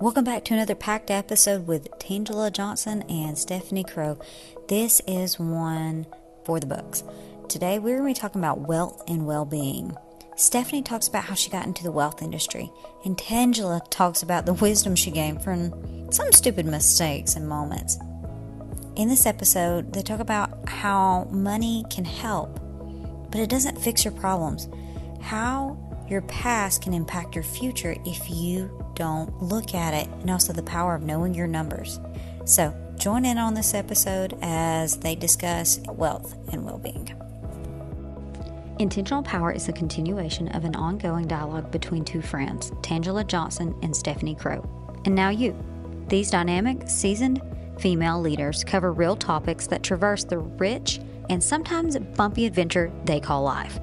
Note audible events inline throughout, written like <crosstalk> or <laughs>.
Welcome back to another packed episode with Tangela Johnson and Stefanie Crowe. This is one for the books. Today we're going to be talking about wealth and well being. Stefanie talks about how she got into the wealth industry, and Tangela talks about the wisdom she gained from some stupid mistakes and moments. In this episode, they talk about how money can help, but it doesn't fix your problems. How your past can impact your future if you don't look at it, and also the power of knowing your numbers. So, join in on this episode as they discuss wealth and well being. Intentional Power is a continuation of an ongoing dialogue between two friends, Tangela Johnson and Stefanie Crowe. And now you. These dynamic, seasoned female leaders cover real topics that traverse the rich and sometimes bumpy adventure they call life.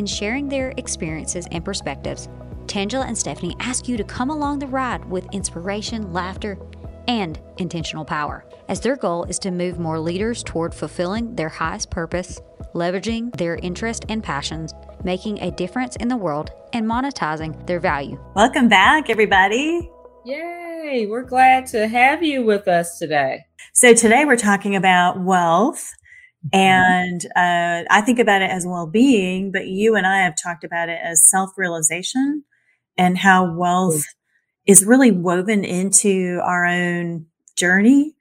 In sharing their experiences and perspectives, Tangela and Stefanie ask you to come along the ride with inspiration, laughter, and intentional power, as their goal is to move more leaders toward fulfilling their highest purpose, leveraging their interest and passions, making a difference in the world, and monetizing their value. Welcome back, everybody. Yay! We're glad to have you with us today. So, today we're talking about wealth. Mm-hmm. And uh, I think about it as well being, but you and I have talked about it as self realization and how wealth is really woven into our own journey.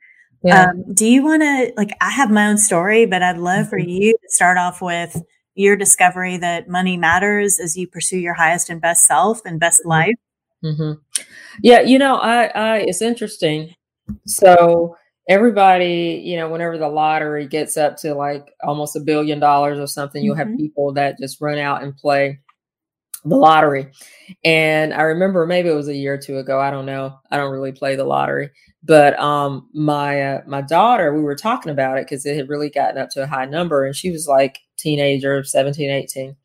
Yeah. Um, do you want to, like, I have my own story, but I'd love mm-hmm. for you to start off with your discovery that money matters as you pursue your highest and best self and best mm-hmm. life. Mm-hmm. Yeah, you know, I, I, it's interesting. So everybody, you know, whenever the lottery gets up to like almost a billion dollars or something, you'll have mm-hmm. people that just run out and play the lottery. And I remember maybe it was a year or two ago. I don't know. I don't really play the lottery, but um, my uh, my daughter, we were talking about it because it had really gotten up to a high number, and she was like teenager, 17, 18.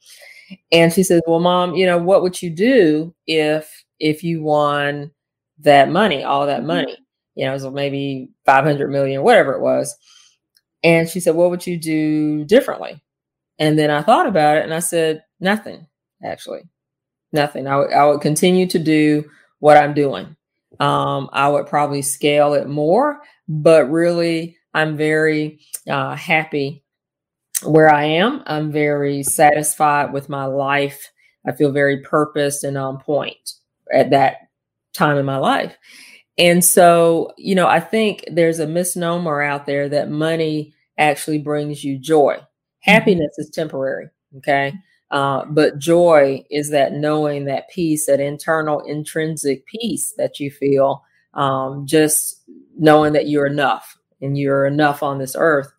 And she says, "Well, mom, you know, what would you do if if you won that money, all that mm-hmm. money? You know, was maybe 500 million, whatever it was." And she said, "What would you do differently?" And then I thought about it, and I said, "Nothing." actually. Nothing. I, w- I would continue to do what I'm doing. Um, I would probably scale it more, but really, I'm very uh, happy where I am. I'm very satisfied with my life. I feel very purposed and on point at that time in my life. And so, you know, I think there's a misnomer out there that money actually brings you joy. Mm-hmm. Happiness is temporary. Okay. Uh, but joy is that knowing that peace, that internal intrinsic peace that you feel, um, just knowing that you're enough and you're enough on this earth.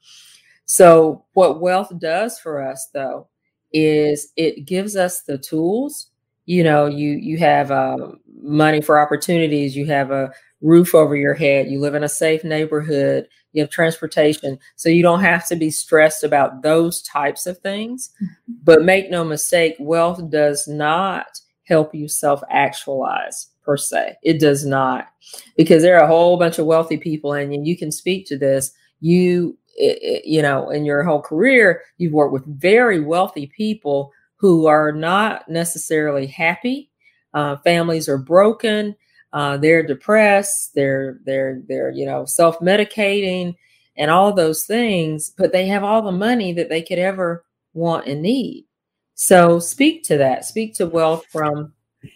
So, what wealth does for us, though, is it gives us the tools. You know, you you have uh, money for opportunities. You have a roof over your head. You live in a safe neighborhood you have transportation. So you don't have to be stressed about those types of things. Mm-hmm. But make no mistake, wealth does not help you self actualize per se. It does not, because there are a whole bunch of wealthy people, and you can speak to this. You, you know, in your whole career, you've worked with very wealthy people who are not necessarily happy. Uh, families are broken uh, they're depressed they're they're they're you know self-medicating and all those things but they have all the money that they could ever want and need so speak to that speak to wealth from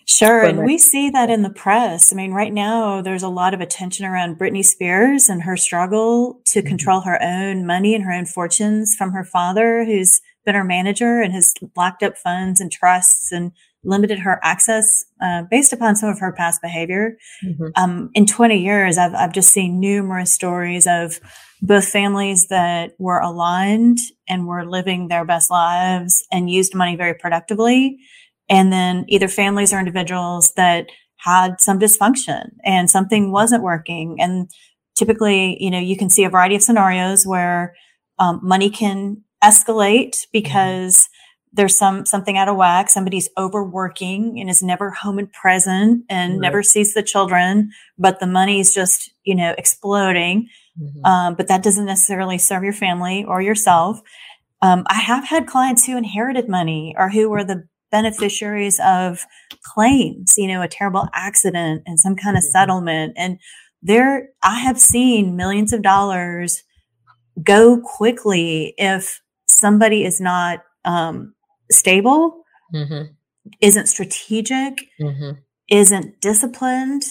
Sure. And we see that in the press. I mean, right now, there's a lot of attention around Britney Spears and her struggle to mm-hmm. control her own money and her own fortunes from her father, who's been her manager and has locked up funds and trusts and limited her access uh, based upon some of her past behavior. Mm-hmm. Um, in 20 years, I've, I've just seen numerous stories of both families that were aligned and were living their best lives and used money very productively. And then either families or individuals that had some dysfunction and something wasn't working. And typically, you know, you can see a variety of scenarios where um, money can escalate mm-hmm. because there's some something out of whack somebody's overworking and is never home and present and right. never sees the children but the money is just you know exploding mm-hmm. um, but that doesn't necessarily serve your family or yourself um, i have had clients who inherited money or who were the beneficiaries of claims, you know, a terrible accident and some kind of mm-hmm. settlement. And there, I have seen millions of dollars go quickly if somebody is not um, stable, mm-hmm. isn't strategic, mm-hmm. isn't disciplined.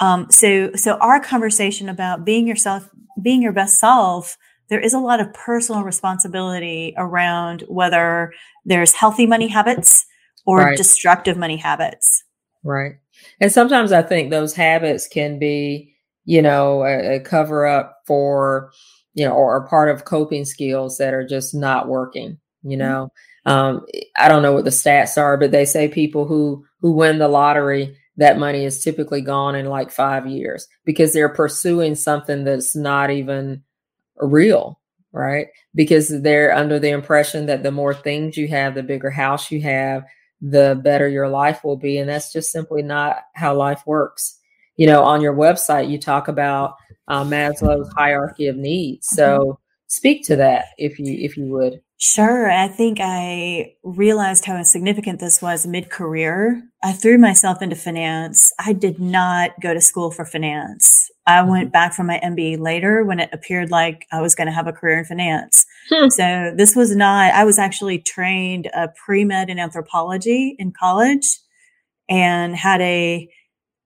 Um, so, so our conversation about being yourself, being your best self, there is a lot of personal responsibility around whether there's healthy money habits or right. destructive money habits. Right. And sometimes I think those habits can be, you know, a, a cover up for, you know, or, or, part of coping skills that are just not working, you mm-hmm. know. Mm-hmm. Um, I don't know what the stats are, but they say people who who win the lottery, that money is typically gone in like five years because they're pursuing something that's not even real, right? Because they're under the impression that the more things you have, the bigger house you have, the better your life will be. And that's just simply not how life works. You know, on your website, you talk about uh, Maslow's hierarchy of needs. So mm-hmm. speak to that if you if you would. Sure. I think I realized how significant this was mid career. I threw myself into finance. I did not go to school for finance. I mm-hmm. went back for my MBA later when it appeared like I was going to have a career in finance. Hmm. So this was not, I was actually trained a pre med in anthropology in college and had a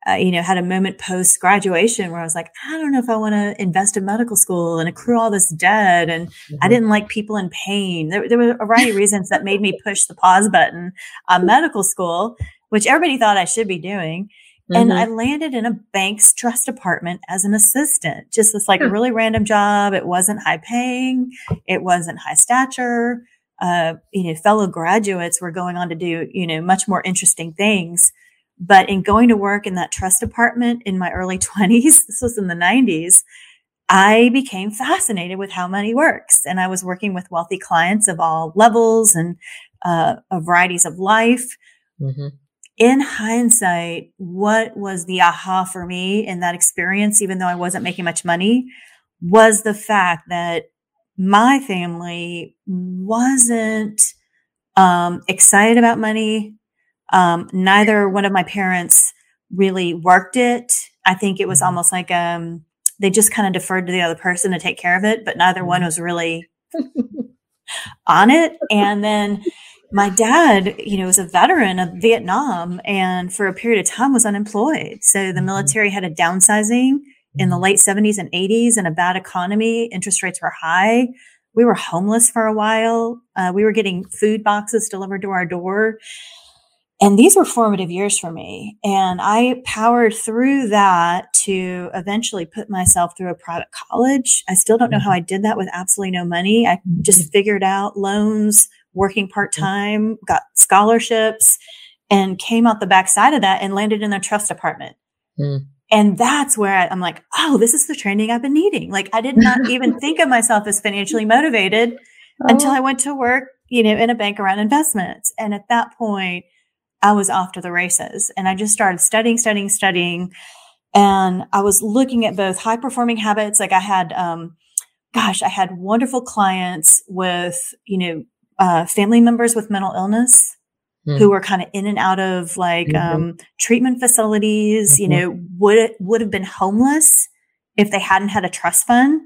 uh, you know, had a moment post graduation where I was like, I don't know if I want to invest in medical school and accrue all this debt. And mm-hmm. I didn't like people in pain. There, there, were a variety of reasons that made me push the pause button on <laughs> medical school, which everybody thought I should be doing. Mm-hmm. And I landed in a bank's trust department as an assistant, just this like really random job. It wasn't high paying. It wasn't high stature. Uh, you know, fellow graduates were going on to do, you know, much more interesting things. But in going to work in that trust department in my early <laughs> 20s, this was in the 90s, I became fascinated with how money works. And I was working with wealthy clients of all levels and uh, varieties of life. Mm-hmm. In hindsight, what was the aha for me in that experience, even though I wasn't making much money, was the fact that my family wasn't um, excited about money, um, neither one of my parents really worked it. I think it was mm-hmm. almost like um, they just kind of deferred to the other person to take care of it, but neither one mm-hmm. was really on it. And then my dad, you know, was a veteran of Vietnam and for a period of time was unemployed. So the mm-hmm. military had a downsizing in the late 70s and 80s and a bad economy. Interest rates were high. We were homeless for a while. Uh, we were getting food boxes delivered to our door. And these were formative years for me. And I powered through that to eventually put myself through a private college. I still don't know how mm-hmm. I did that with absolutely no money. I just mm-hmm. figured out loans, working part time, got scholarships, and came out the backside of that and landed in the trust department. Mm. And that's where I, am like, oh, this is the training I've been needing. Like, I did not even <laughs> think of myself as financially motivated oh. until I went to work, you know, in a bank around investments. And at that point, I was off to the races and I just started studying, studying, studying. And I was looking at both high performing habits. Like I had, um, gosh, I had wonderful clients with, you know, uh, family members with mental illness mm. who were kind of in and out of like, mm-hmm. um, treatment facilities, mm-hmm. you know, would, would have been homeless if they hadn't had a trust fund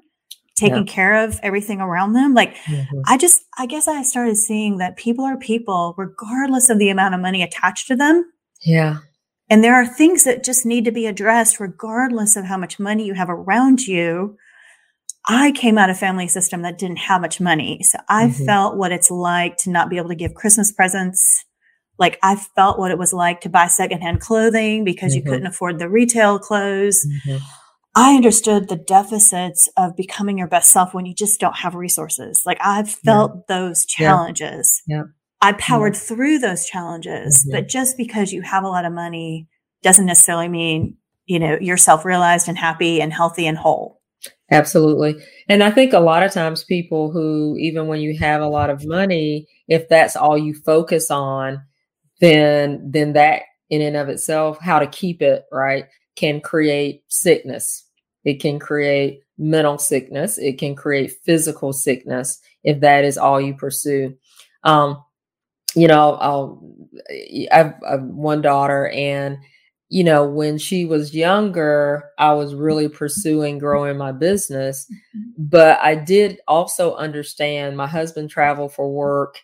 taking yeah. care of everything around them. Like mm-hmm. I just, I guess I started seeing that people are people regardless of the amount of money attached to them. Yeah. And there are things that just need to be addressed regardless of how much money you have around you. I came out of a family system that didn't have much money. So I mm-hmm. felt what it's like to not be able to give Christmas presents. Like I felt what it was like to buy secondhand clothing because mm-hmm. you couldn't afford the retail clothes. Mm-hmm. I understood the deficits of becoming your best self when you just don't have resources. Like I've felt yeah. those challenges. Yeah. yeah. I powered yeah. through those challenges, mm-hmm. but just because you have a lot of money doesn't necessarily mean, you know, you're self-realized and happy and healthy and whole. Absolutely. And I think a lot of times people who, even when you have a lot of money, if that's all you focus on, then, then that in and of itself, how to keep it, right, can create sickness it can create mental sickness. It can create physical sickness if that is all you pursue. Um, you know, I'll, I've, I've one daughter and, you know, when she was younger, I was really pursuing growing my business. Mm-hmm. But I did also understand my husband traveled for work.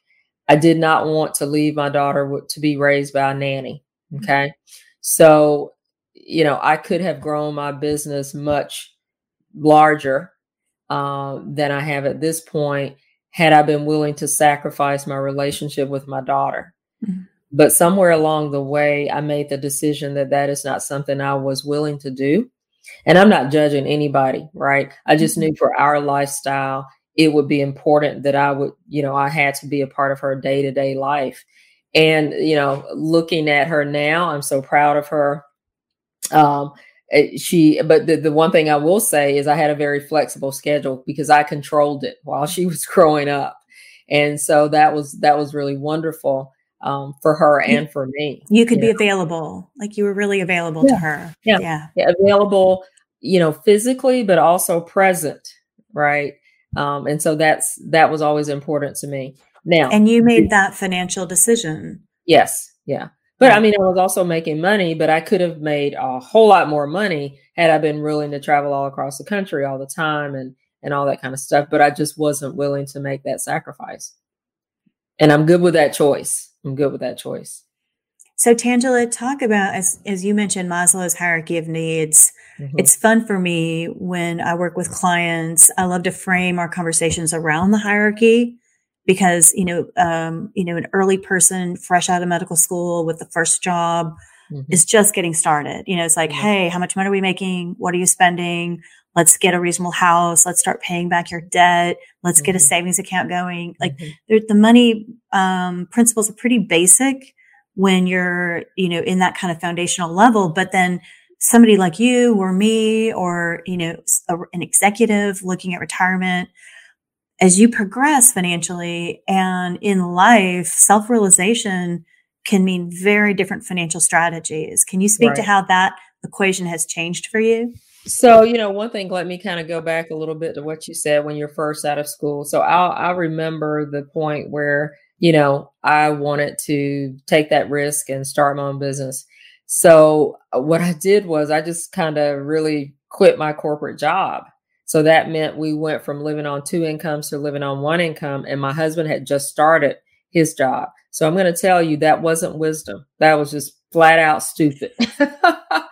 I did not want to leave my daughter to be raised by a nanny. Mm-hmm. Okay. So, you know, I could have grown my business much larger uh, than I have at this point had I been willing to sacrifice my relationship with my daughter. Mm-hmm. But somewhere along the way, I made the decision that that is not something I was willing to do. And I'm not judging anybody, right? I just mm-hmm. knew for our lifestyle, it would be important that I would, you know, I had to be a part of her day to day life. And, you know, looking at her now, I'm so proud of her. Um, she, but the, the one thing I will say is I had a very flexible schedule because I controlled it while she <laughs> was growing up. And so that was, that was really wonderful um, for her and for me. You could you be know? available, like you were really available yeah. to her. Yeah. yeah. yeah, available, you know, physically, but also present, right? Um, and so that's that was always important to me. Now, and you made that financial decision. Yes, yeah. But I mean, I was also making money, but I could have made a whole lot more money had I been willing to travel all across the country all the time and and all that kind of stuff. But I just wasn't willing to make that sacrifice. And I'm good with that choice. I'm good with that choice. So, Tangela, talk about as as you mentioned Maslow's hierarchy of needs. Mm-hmm. It's fun for me when I work with clients. I love to frame our conversations around the hierarchy because you know, um, you know, an early person fresh out of medical school with the first job mm-hmm. is just getting started. You know, it's like, mm-hmm. hey, how much money are we making? What are you spending? let's get a reasonable house. Let's start paying back your debt. Let's mm-hmm. get a mm-hmm. savings account going. Like mm-hmm. the money um, principles are pretty basic when you're, you know, in that kind of foundational level. But then somebody like you or me or, you know, a, an executive looking at retirement, as you progress financially and in life, self realization can mean very different financial strategies. Can you speak right. to how that equation has changed for you? So, you know, one thing, let me kind of go back a little bit to what you said when you're first out of school. So I'll, I remember the point where, you know, I wanted to take that risk and start my own business. So what I did was I just kind of really quit my corporate job. So that meant we went from living on two incomes to living on one income. And my husband had just started his job. So I'm going to tell you that wasn't wisdom. That was just flat out stupid. <laughs>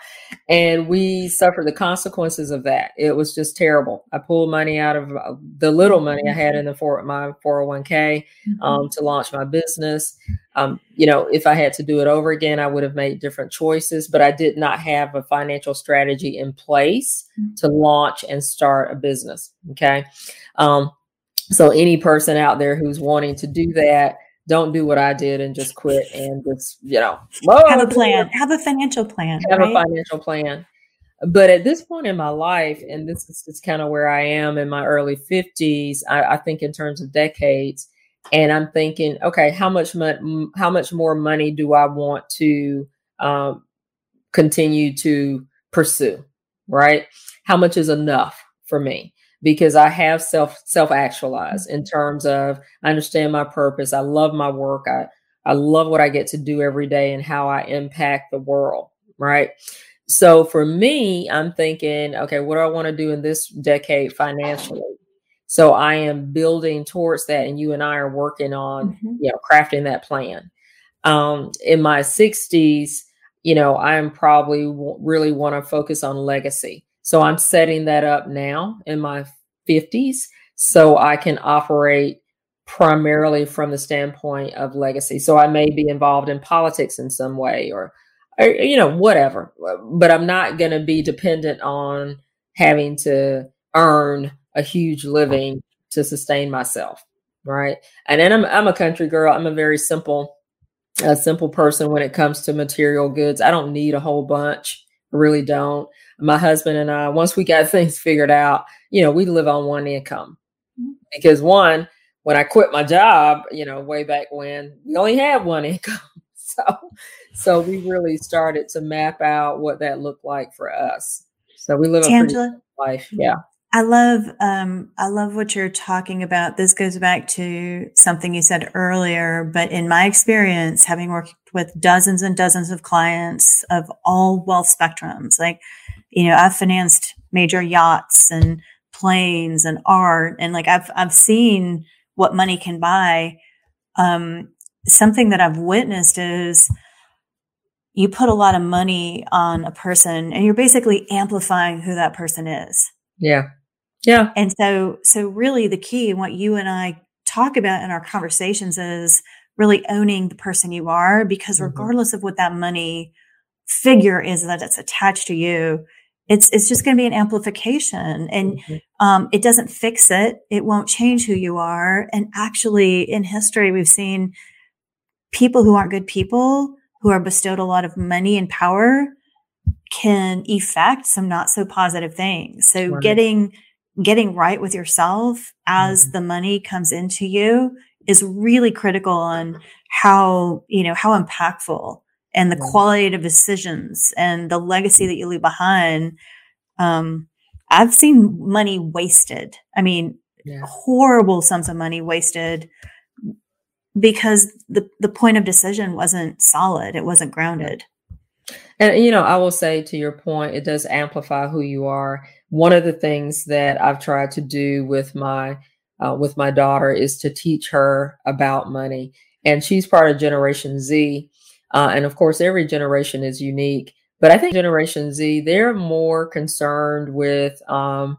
and we suffered the consequences of that. It was just terrible. I pulled money out of uh, the little money I had in the for my 401k mm-hmm. um, to launch my business. Um, you know, if I had to do it over again, I would have made different choices, but I did not have a financial strategy in place mm-hmm. to launch and start a business. Okay. Um, so any person out there who's wanting to do that, don't do what I did and just quit and just, you know, have a plan, have a financial plan, have right? a financial plan. But at this point in my life, and this is just kind of where I am in my early 50s, I, I think in terms of decades, and I'm thinking, okay, how much money, how much more money do I want to um, continue to pursue? Right? How much is enough for me? Because I have self self actualized in terms of I understand my purpose. I love my work. I I love what I get to do every day and how I impact the world. Right. So for me, I'm thinking, okay, what do I want to do in this decade financially? So I am building towards that, and you and I are working on, mm-hmm. you know, crafting that plan. Um, in my 60s, you know, I'm probably w- really want to focus on legacy. So I'm setting that up now in my 50s so I can operate primarily from the standpoint of legacy. So I may be involved in politics in some way or, or you know, whatever, but I'm not going to be dependent on having to earn a huge living to sustain myself. Right. And then I'm, I'm a country girl. I'm a very simple, a simple person when it comes to material goods. I don't need a whole bunch. I really don't my husband and I, once we got <laughs> things figured out, you know, we live on one income mm-hmm. because one, when I quit my job, you know, way back when we only had one <laughs> income. So, so we really started to map out what that looked like for us. So we live a pretty life. Yeah. I love um, I love what you're talking about. This goes back to something you said earlier, but in my experience, having worked with dozens and dozens of clients of all wealth spectrums, like you know, I've financed major yachts and planes and art, and like I've I've seen what money can buy. Um, something that I've witnessed is you put a lot of money on a person, and you're basically amplifying who that person is. Yeah yeah. And so, so really the key and what you and I talk about in our conversations is really owning the person you are because mm-hmm. regardless of what that money figure is that it's attached to you, it's, it's just going to be an amplification and, mm-hmm. um, it doesn't fix it. It won't change who you are. And actually in history, we've seen people who aren't good people who are bestowed a lot of money and power can effect some not so positive things. So getting, getting right with yourself as mm-hmm. the money comes into you is really critical on how, you know, how impactful and the quality of decisions and the legacy that you leave behind. Um, I've seen money wasted. I mean, yeah. horrible sums of money wasted because the, the point of decision wasn't solid. It wasn't grounded. And, you know, I will say to your point, it does amplify who you are one of the things that I've tried to do with my uh, with my daughter is to teach her about money, and she's part of Generation Z, uh, and of course, every generation is unique. But I think Generation Z they're more concerned with um,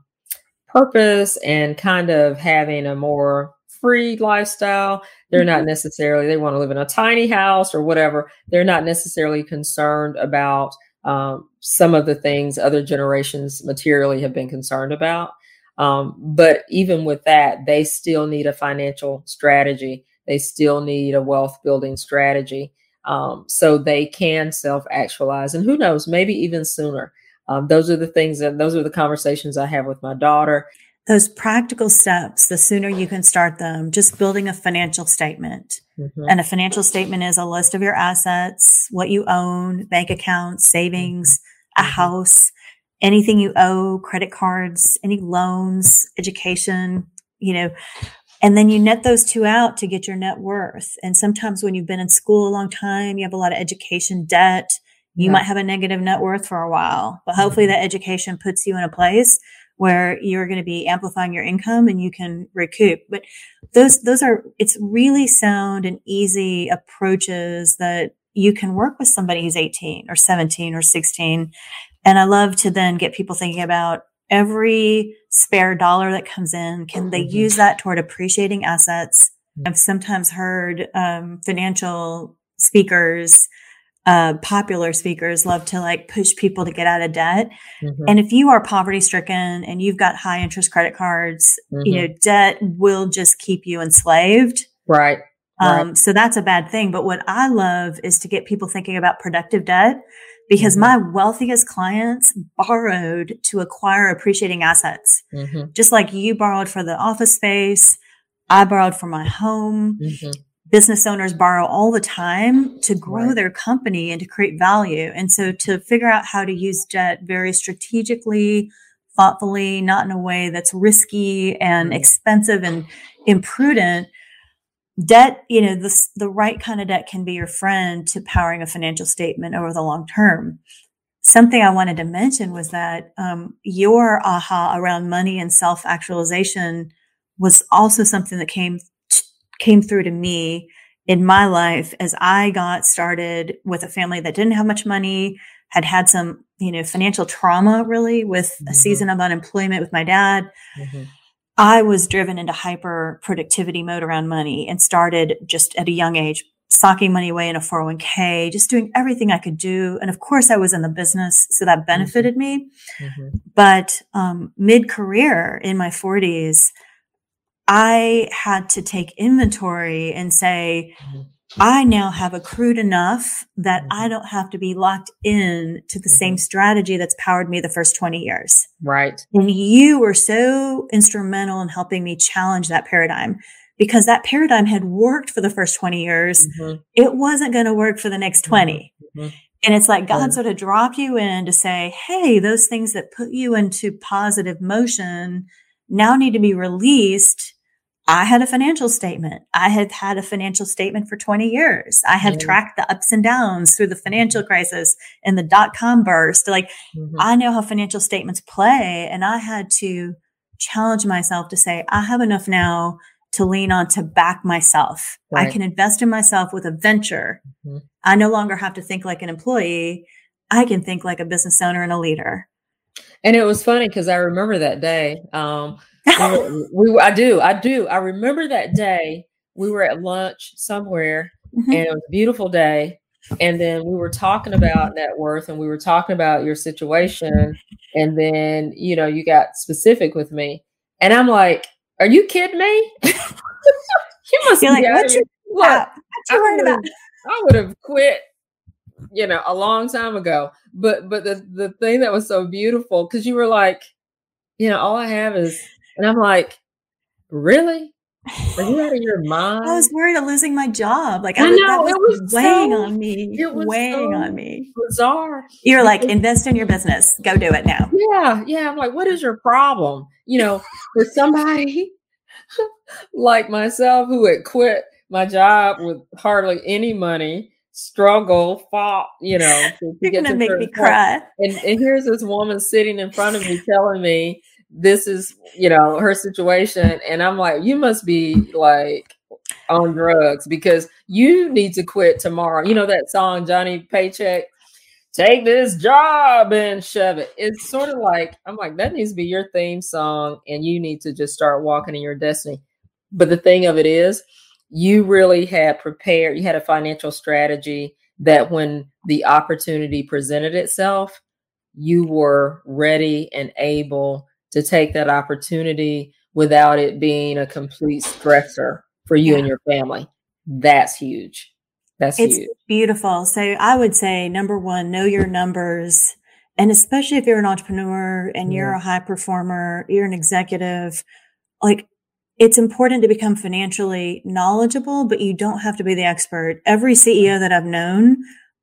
purpose and kind of having a more free lifestyle. They're not mm-hmm. necessarily they want to live in a tiny house or whatever. They're not necessarily concerned about um, some of the things other generations materially have been concerned about. Um, but even with that, they still need a financial strategy. They still need a wealth building strategy um, so they can self actualize. And who knows, maybe even sooner. Um, those are the things that those are the conversations I have with my daughter those practical steps, the sooner you can start them, just building a financial statement. Mm-hmm. And a financial statement is a list of your assets, what you own, bank accounts, savings, mm-hmm. a house, anything you owe, credit cards, any loans, education, you know, and then you net those two out to get your net worth. And sometimes when you've been in school a long time, you have a lot of education debt. You yeah. might have a negative net worth for a while, but hopefully mm-hmm. that education puts you in a place where you're going to be amplifying your income and you can recoup. But those, those are, it's really sound and easy approaches that you can work with somebody who's 18 or 17 or 16. And I love to then get people thinking about every spare dollar that comes in. Can they mm-hmm. use that toward appreciating assets? I've sometimes heard um, financial speakers uh, popular speakers love to like push people to get out of debt. Mm-hmm. And if you are poverty stricken and you've got high interest credit cards, mm-hmm. you know, debt will just keep you enslaved. Right. Um, right. So that's a bad thing. But what I love is to get people thinking about productive debt because mm-hmm. my wealthiest clients borrowed to acquire appreciating assets. Mm-hmm. Just like you borrowed for the office space, I borrowed for my home. Mm-hmm business owners borrow all the time to grow right. their company and to create value. And so to figure out how to use debt very strategically, thoughtfully, not in a way that's risky and expensive and imprudent. Debt, you know, the, the right kind of debt can be your friend to powering a financial statement over the long term. Something I wanted to mention was that um, your aha around money and self actualization was also something that came came through to me in my life as I got started with a family that didn't have much money, had had some, you know, financial trauma really with mm-hmm. a season of unemployment with my dad. Mm-hmm. I was driven into hyper productivity mode around money and started just at a young age socking money away in a 401k, just doing everything I could do. And of course, I was in the business, so that mm-hmm. benefited mm-hmm. me. But um, mid career in my 40s, I had to take inventory and say, mm-hmm. I now have accrued enough that mm-hmm. I don't have to be locked in to the mm-hmm. same strategy that's powered me the first 20 years. Right. And you were so instrumental in helping me challenge that paradigm because that paradigm had worked for the first 20 years. Mm-hmm. It wasn't going to work for the next 20. Mm-hmm. Mm-hmm. And it's like God sort of drop you in to say, Hey, those things that put you into positive motion now need to be released. I had a financial statement. I have had a financial statement for 20 years. I have tracked the ups and downs through the financial crisis and the dot com burst. Like mm-hmm. I know how financial statements play and I had to challenge myself to say, I have enough now to lean on to back myself. Right. I can invest in myself with a venture. Mm-hmm. I no longer have to think like an employee. I can think like a business owner and a leader. And it was funny because I remember that day. Um, we, we, I do, I do. I remember that day. We were at lunch somewhere, mm-hmm. and it was a beautiful day. And then we were talking about net worth, and we were talking about your situation. And then, you know, you got specific with me, and I'm like, "Are you kidding me? <laughs> you must You're be like, what you, <laughs> Look, what you worried about?" I would have quit, you know, a long time ago. But but the the thing that was so beautiful because you were like, you know, all I have is, and I'm like, really? Are you out of your mind? <laughs> I was worried of losing my job. Like I, I know was it was weighing so, on me. It was weighing so on me. Bizarre. You're like, invest in your business. Go do it now. Yeah, yeah. I'm like, what is your problem? You know, for somebody <laughs> like myself who had quit my job with hardly any money, struggle, fought, you know. To, <laughs> You're gonna make me cry. And, and here's this woman sitting in front of me telling me this is, you know, her situation. And I'm like, you must be like on drugs because you need to quit tomorrow. You know that song, Johnny Paycheck? Take this job and shove it. It's sort of like, I'm like, that needs to be your theme song, and you need to just start walking in your destiny. But the thing of it is, you really had prepared, you had a financial strategy that when the opportunity presented itself, you were ready and able to take that opportunity without it being a complete stressor for you yeah. and your family. That's huge. That's it's huge. beautiful. So I would say number one, know your numbers. And especially if you're an entrepreneur and you're a high performer, you're an executive, like it's important to become financially knowledgeable, but you don't have to be the expert. Every CEO that I've known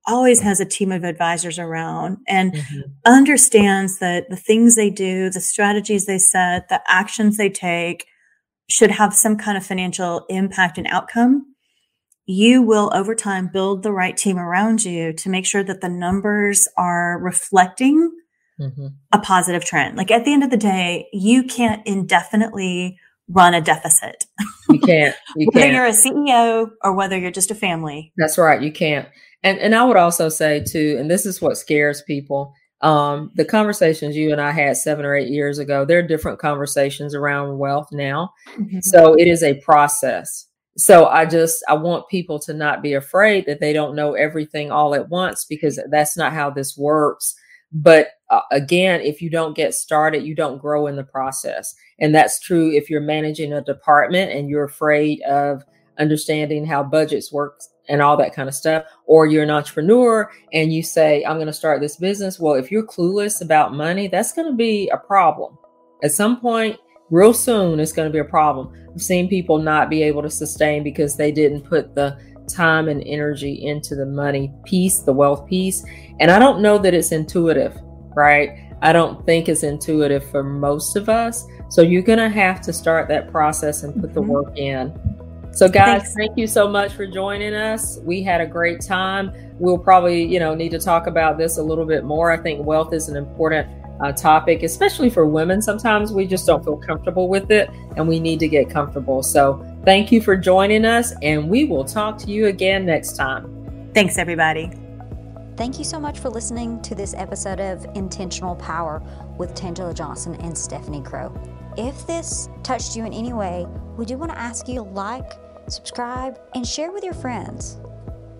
always has a team of advisors around and mm-hmm. understands that the things they do, the strategies they set, the actions they take should have some kind of financial impact and outcome. You will over time build the right team around you to make sure that the numbers are reflecting mm-hmm. a positive trend. Like at the end of the day, you can't indefinitely run a deficit. You can't. You <laughs> whether can't. you're a CEO or whether you're just a family. That's right. You can't. And and I would also say too, and this is what scares people. Um, the conversations you and I had seven or eight years ago, there are different conversations around wealth now. Mm-hmm. So it is a process. So I just I want people to not be afraid that they don't know everything all at once because that's not how this works. But uh, again, if you don't get started, you don't grow in the process. And that's true if you're managing a department and you're afraid of understanding how budgets work and all that kind of stuff. Or you're an entrepreneur and you say, I'm going to start this business. Well, if you're clueless about money, that's going to be a problem. At some point, real soon, it's going to be a problem. I've seen people not be able to sustain because they didn't put the time and energy into the money piece, the wealth piece. And I don't know that it's intuitive, right? I don't think it's intuitive for most of us. So you're going to have to start that process and put mm-hmm. the work in. So guys, Thanks. thank you so much for joining us. We had a great time. We'll probably, you know, need to talk about this a little bit more. I think wealth is an important uh, topic, especially for women. Sometimes we just don't feel comfortable with it and we need to get comfortable. So thank you for joining us and we will talk to you again next time. Thanks everybody. Thank you so much for listening to this episode of Intentional Power with Tangela Johnson and Stefanie Crowe. If this touched you in any way, we do want to ask you to like, subscribe, and share with your friends.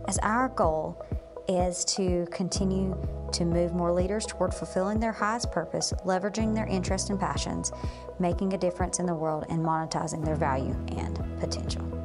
As our goal is to continue to move more leaders toward fulfilling their highest purpose, leveraging their interests and passions, making a difference in the world, and monetizing their value and potential.